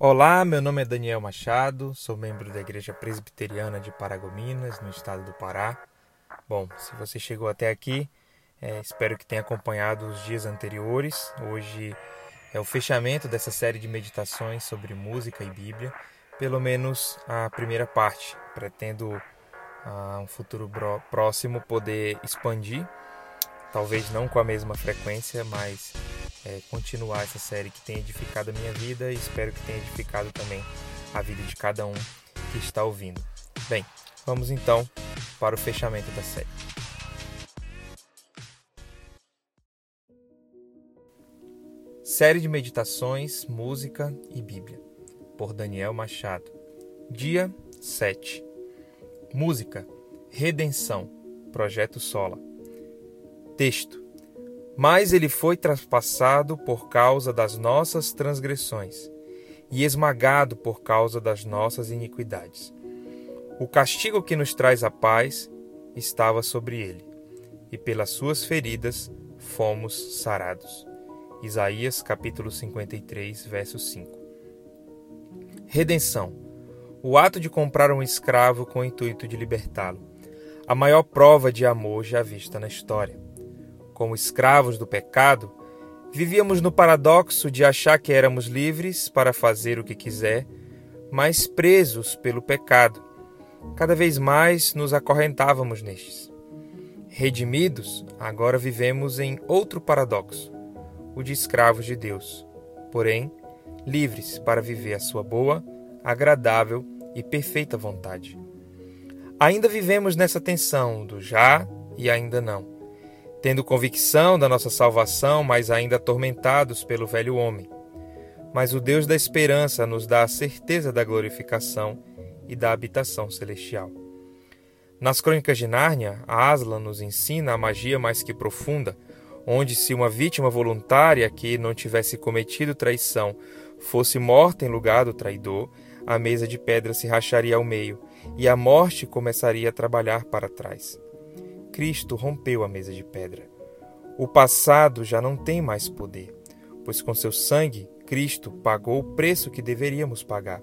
Olá, meu nome é Daniel Machado, sou membro da Igreja Presbiteriana de Paragominas, no estado do Pará. Bom, se você chegou até aqui, é, espero que tenha acompanhado os dias anteriores. Hoje é o fechamento dessa série de meditações sobre música e Bíblia, pelo menos a primeira parte. Pretendo, a um futuro próximo, poder expandir, talvez não com a mesma frequência, mas é, continuar essa série que tem edificado a minha vida e espero que tenha edificado também a vida de cada um que está ouvindo. Bem, vamos então para o fechamento da série. Série de meditações, música e Bíblia, por Daniel Machado. Dia 7. Música, Redenção, Projeto Sola. Texto: mas ele foi traspassado por causa das nossas transgressões e esmagado por causa das nossas iniquidades. O castigo que nos traz a paz estava sobre ele, e pelas suas feridas fomos sarados. Isaías capítulo 53, verso 5. Redenção. O ato de comprar um escravo com o intuito de libertá-lo. A maior prova de amor já vista na história como escravos do pecado, vivíamos no paradoxo de achar que éramos livres para fazer o que quiser, mas presos pelo pecado. Cada vez mais nos acorrentávamos nestes. Redimidos, agora vivemos em outro paradoxo, o de escravos de Deus, porém livres para viver a sua boa, agradável e perfeita vontade. Ainda vivemos nessa tensão do já e ainda não tendo convicção da nossa salvação, mas ainda atormentados pelo velho homem. Mas o Deus da esperança nos dá a certeza da glorificação e da habitação celestial. Nas Crônicas de Nárnia, Aslan nos ensina a magia mais que profunda, onde se uma vítima voluntária que não tivesse cometido traição fosse morta em lugar do traidor, a mesa de pedra se racharia ao meio e a morte começaria a trabalhar para trás. Cristo rompeu a mesa de pedra. O passado já não tem mais poder, pois com seu sangue Cristo pagou o preço que deveríamos pagar.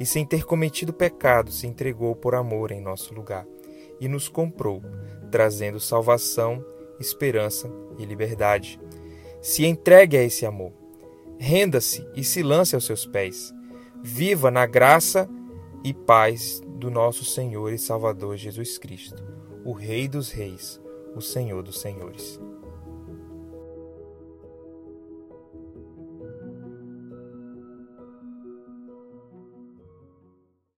E sem ter cometido pecado, se entregou por amor em nosso lugar e nos comprou, trazendo salvação, esperança e liberdade. Se entregue a esse amor. Renda-se e se lance aos seus pés. Viva na graça e paz do nosso Senhor e Salvador Jesus Cristo o Rei dos Reis, o Senhor dos Senhores.